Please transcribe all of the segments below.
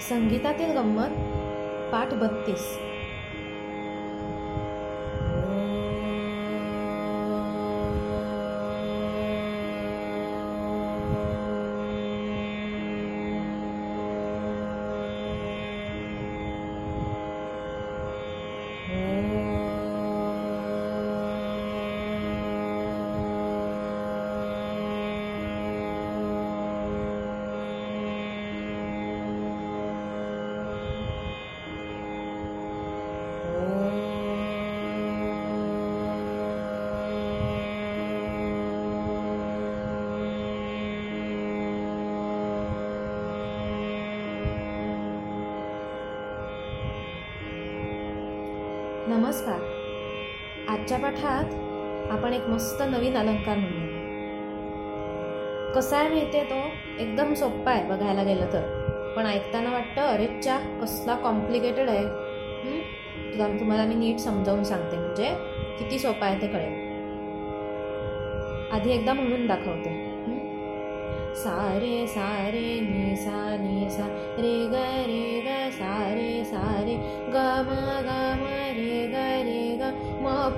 संगीतातील गंमत पाठ बत्तीस. नमस्कार। आजच्या पाठात आपण एक मस्त नवीन अलंकार म्हणूया। कसा आहे माहिती तो? एकदम सोप्पा आहे बघायला गेलं तर. पण ऐकताना वाटतं अरेच्या कसला कॉम्प्लिकेटेड आहे. तुला तुम्हाला मी नीट समजावून सांगते म्हणजे किती सोपा आहे ते कळेल. आधी एकदा म्हणून दाखवते. सारे सारे नि सा नि सा रे ग रे ग सारे सारे ग म ग ग म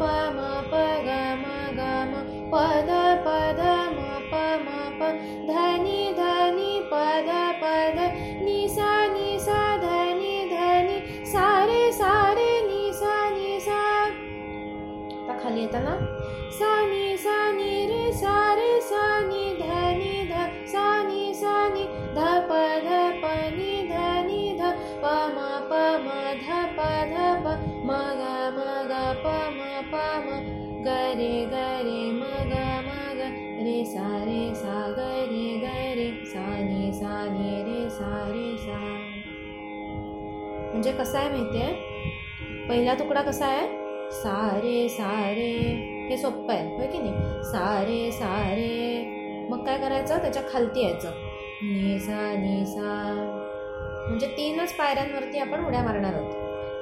प म प ग म ग म पद पद म प म प धनी धनी पद पद नि सा नि सा धनी धनी सारे सारे नि सा नि सा आता खाली येताना सा नि सा म्हणजे कसं आहे माहिती आहे पहिला तुकडा कसा आहे? सारे सारे. हे सोपं आहे होय की नाही? सारे सारे. मग काय करायचं? त्याच्या खालती यायचं. निसा निसा. म्हणजे तीनच पायऱ्यांवरती आपण उड्या मारणार आहोत.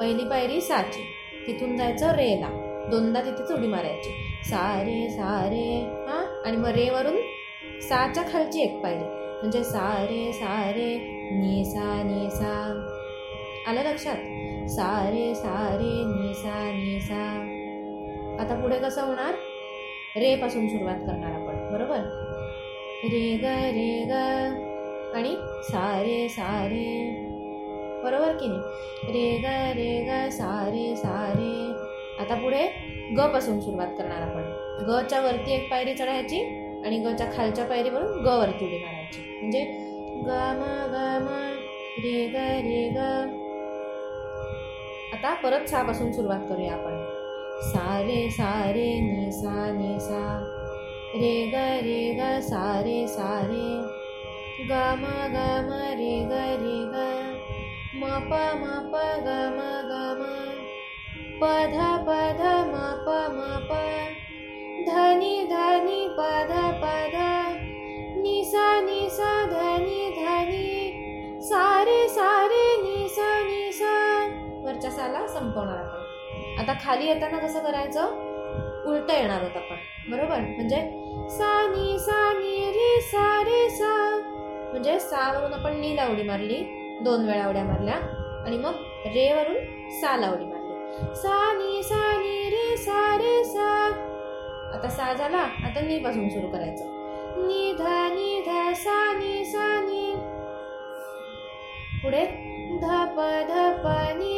पहिली पायरी साची. तिथून जायचं रेला. दोनदा तिथेच उडी मारायची. सारे सारे. हां? आणि मग रेवरून साच्या खालची एक पायरी. म्हणजे सारे सारे. निसा निसा. आलं लक्षात? सारे सारे निसा निसा. आता पुढे कसं होणार? रे पासून सुरुवात करणार आपण बरोबर? रे ग रे ग. आणि सारे सारे. बरोबर की नाही? रे ग रे ग सारे सारे. आता पुढे ग पासून सुरुवात करणार आपण. ग च्या वरती एक पायरी चढायची आणि ग च्या खालच्या पायरीवरून ग वरती उडी मारायची. म्हणजे ग म ग म. रे ग रे ग. आता परत सापासून सुरुवात करूया आपण. सारे सारे नि सा नि सा. रे ग रे ग सारे सारे. ग म ग म रे ग रे ग. म प म प ग म ग म. प ध प ध म प म प. धनी धनी प ध प ध. नि सा नि सा धनी धनी सारे नि. सा रे सा वरच्या साला संपवणार आपण आता खाली येताना कसं करायचं? उलट येणार आहोत आपण. बरोबर? म्हणजे सा नी सा नी रे सा रे सा. म्हणजे सा वरून आपण नीला उडी मारली. दोन वेळा उड्या मारल्या. आणि मग रे वरून साला उडी मारली. सा नी सा नी रे सा रे सा. आता सा झाला. आता नी पासून सुरू करायचं. नी ध नी ध सा नी सा नी. पुढे ध प ध प नि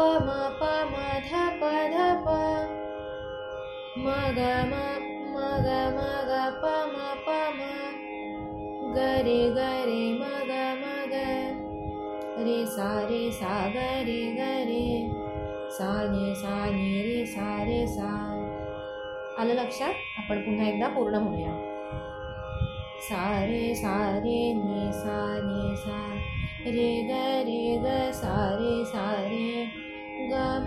प म प म ध प ध प म ग म म ग म ग प म प म ग रे ग रे म ग म ग रे सा रे सा ग रे ग रे। सा नि सा नि रे सा रे सा। आलं लक्षात? आपण पुन्हा एकदा पूर्ण म्हणूया सारे सारे नि सा नि सा। रे ग रे ग सारे सारे ग ग रे सा रे। ग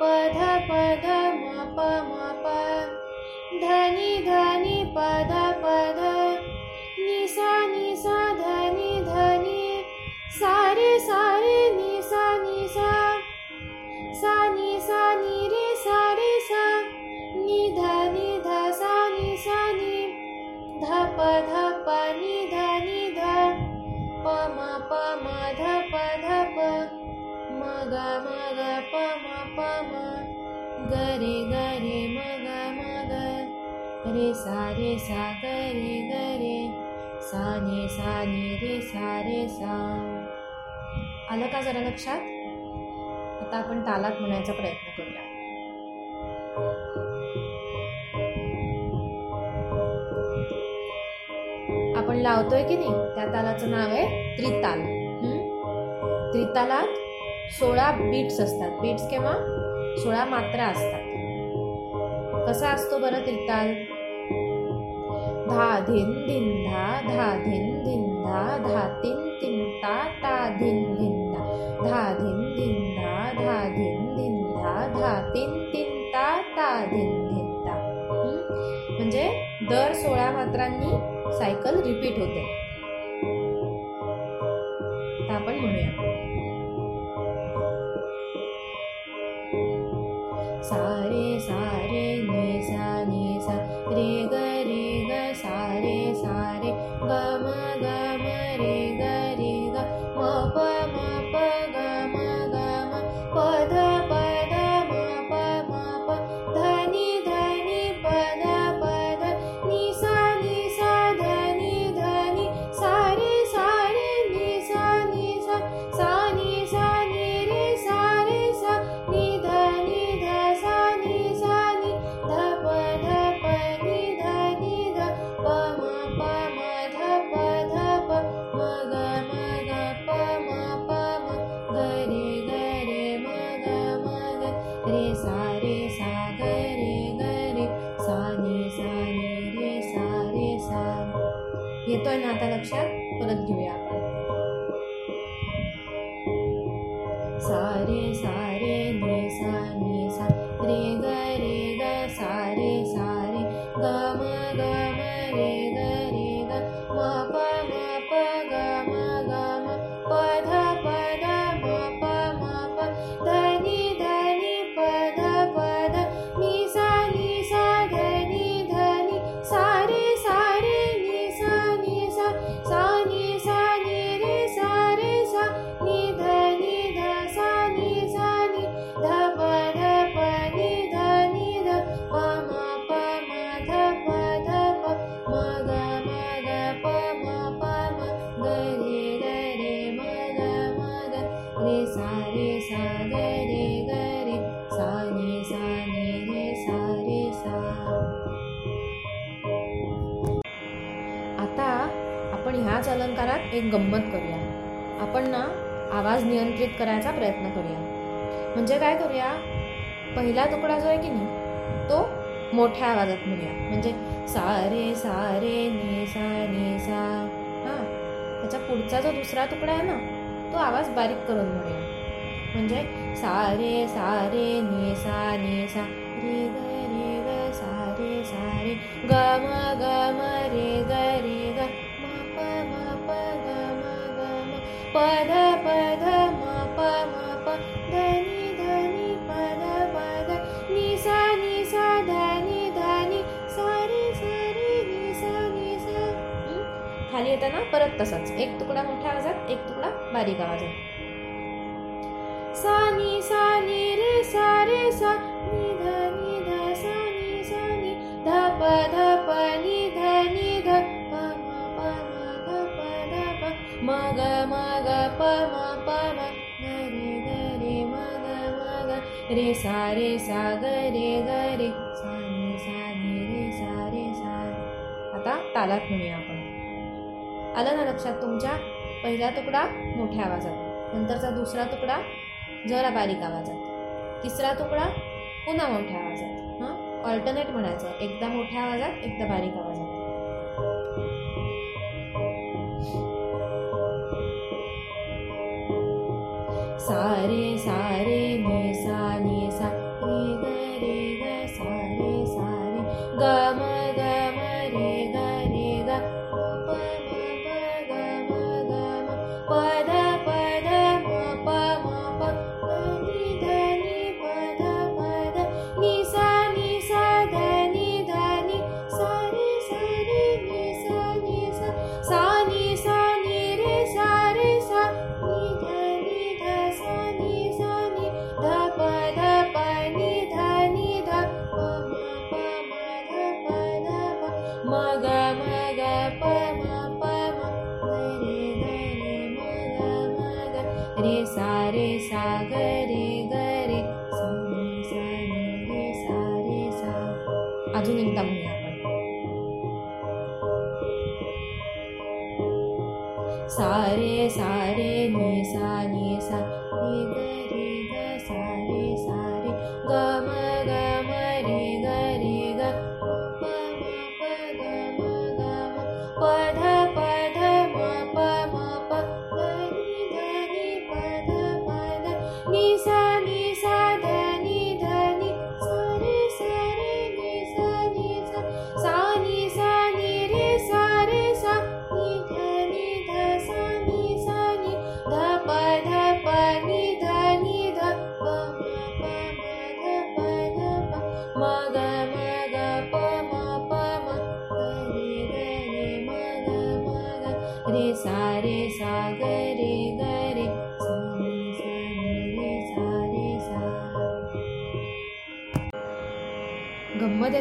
पध ग धनी धनि धनि पध सारे सा रे सा ग रे ग रे सा. नि सा नि रे सा रे सा आलं का जरा लक्षात? आता आपण तालात म्हणायचा प्रयत्न करूया. आपण लावतोय की नाही? त्या तालाचं नाव आहे त्रिताल. त्रितालात सोळा बीट्स असतात. बीट्स किंवा सोळा मात्रा असतात. कसा असतो बरं त्रिताल? धा धिन धिन धा धा धिन धिन धा धा तिन तिन ता ता धिन धिन धा धा धिन धिन धा धा धिन धिन धा धा तिन तिन ता ता धिन धिन ता. म्हणजे दर सोळा मात्रांनी सायकल रिपीट होते. पण आता लक्षात परत घेऊया आपण. प्रकारात एक गंमत करूया. आपण ना आवाज नियंत्रित करायचा प्रयत्न करूया. म्हणजे काय करूया? पहिला तुकडा जो आहे की नाही तो मोठ्या आवाजात म्हणूया. म्हणजे सारे सारे नि सा नि सा. हां. त्याच्या पुढचा जो दुसरा तुकडा आहे ना तो आवाज बारीक करून म्हणूया. म्हणजे सारे सारे नि सा नि सा. रे ग रे ग सारे सारे ग म ग म परत तसंच. एक तुकडा मोठ्या आवाजात एक तुकडा बारीक आवाजात. सानी सानी सा नि रे सा रे सा. नि ध नि ध सानी. नि सा नि ध प ध प नि ध नि ध प म प म ध प ध प म ग म ग प म प म ग रे ग रे म ग म ग रे सा रे सा ग रे ग रे. सा नि सा रे सा रे सा. आता तालात म्हणूया. आलं ना लक्षात तुमच्या? पहिला तुकडा मोठ्या आवाजात. नंतरचा दुसरा तुकडा जरा बारीक आवाजात. तिसरा तुकडा पुन्हा मोठ्या आवाजात. हां? ऑल्टरनेट म्हणायचं. एकदा मोठ्या आवाजात एकदा बारीक आवाजात. सारे सारे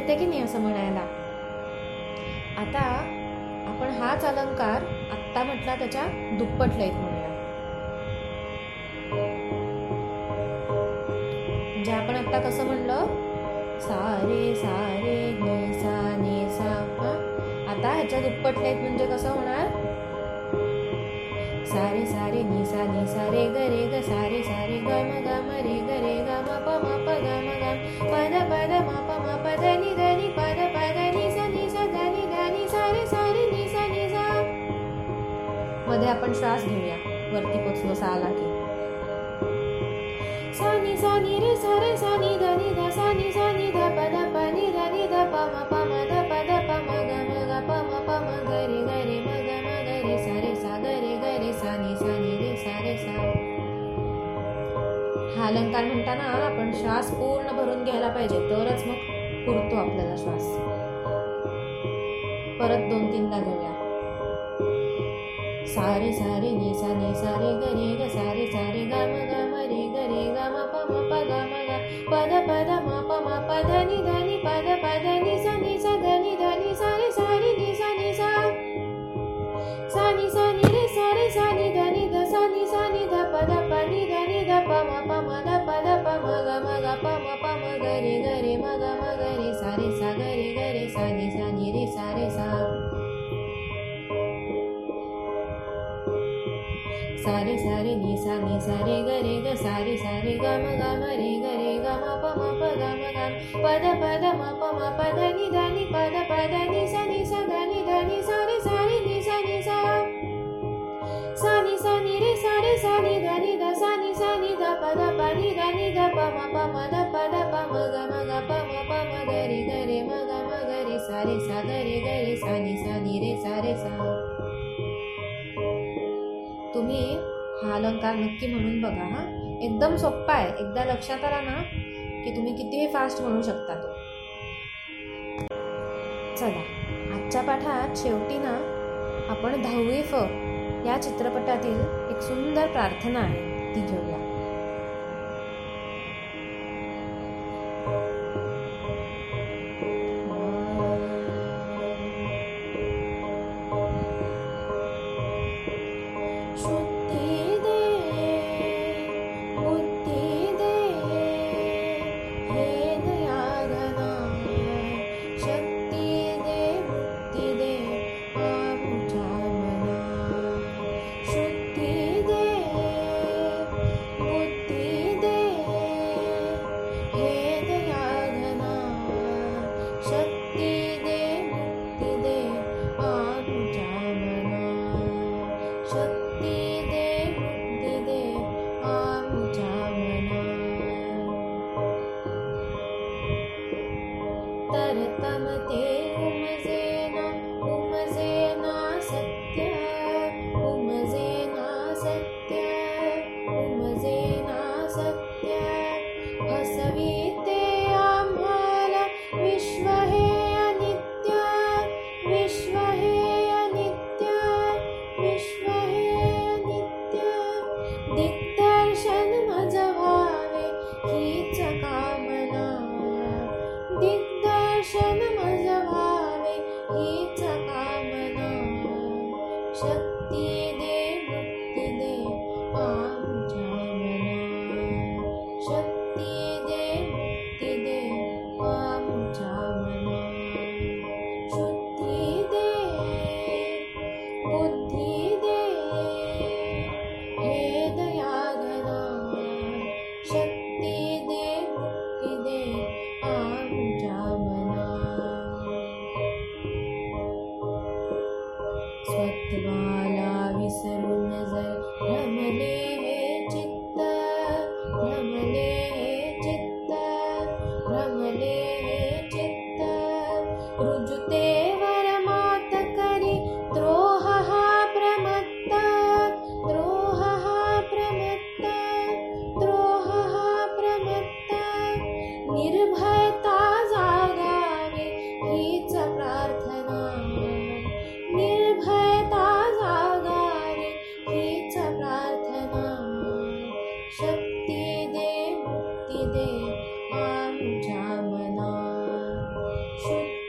येते की नाही असं म्हणायला आता आपण हाच अलंकार आत्ता म्हटला त्याच्या दुप्पट लयीत म्हणूया. म्हणजे आपण आत्ता कसं म्हणलं? सारे सारे सा ने सा आता ह्याच्या दुप्पट लयीत म्हणजे कसं होणार? सारे सारे नि सा नि सा रे ग रे ग सारे सारे ग म ग म रे ग रे ग म प म प ग म ग प द प द म प म प ध नि ध नि प द प ध सा रे सा. रे मध्ये आपण श्वास घेऊया. वरती पोचलो सा आला की. सा नि सा नि रे सा रे सा नि ध नि ध सा नि सा नि ध प ध प नि ध नि ध प म प म ध प ध प म ग म ग प म प म ग रे ग रे म ग म ग रे सा रे सा ग रे ग रे सा नि सा नि रे सा रे सा. हा अलंकार म्हणताना आपण श्वास पूर्ण भरून घ्यायला पाहिजे. तरच मग पुरतो आपल्याला श्वास. परत दोन तीनदा घेऊया. सारे सारे नि सा नि सा रे ग रे ग सारे सारे ग म ग म रे ग रे ग म प म प ग म ग. पद पद म प म प ध नि ध नि पद पद नि सा नि सा रे ग रे ग सारे सारे ग म ग म रे ग रे ग म प म प ग म ग प द प द म प म प ध नि ध नि प द प ध नि सा नि सा ध नि ध नि सा रे सा रे नि सा नि सा सा नि सा नि रे सा रे सा नि ध नि ध सा नि सा प्रकार नक्की म्हणून बघा हां. एकदम सोप्पा आहे. एकदा लक्षात आला ना की तुम्ही कितीही फास्ट म्हणू शकता तो. चला आजच्या पाठात शेवटी ना आपण दहावी फ या चित्रपटातील एक सुंदर प्रार्थना आहे ती घेऊया. सवे day.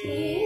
He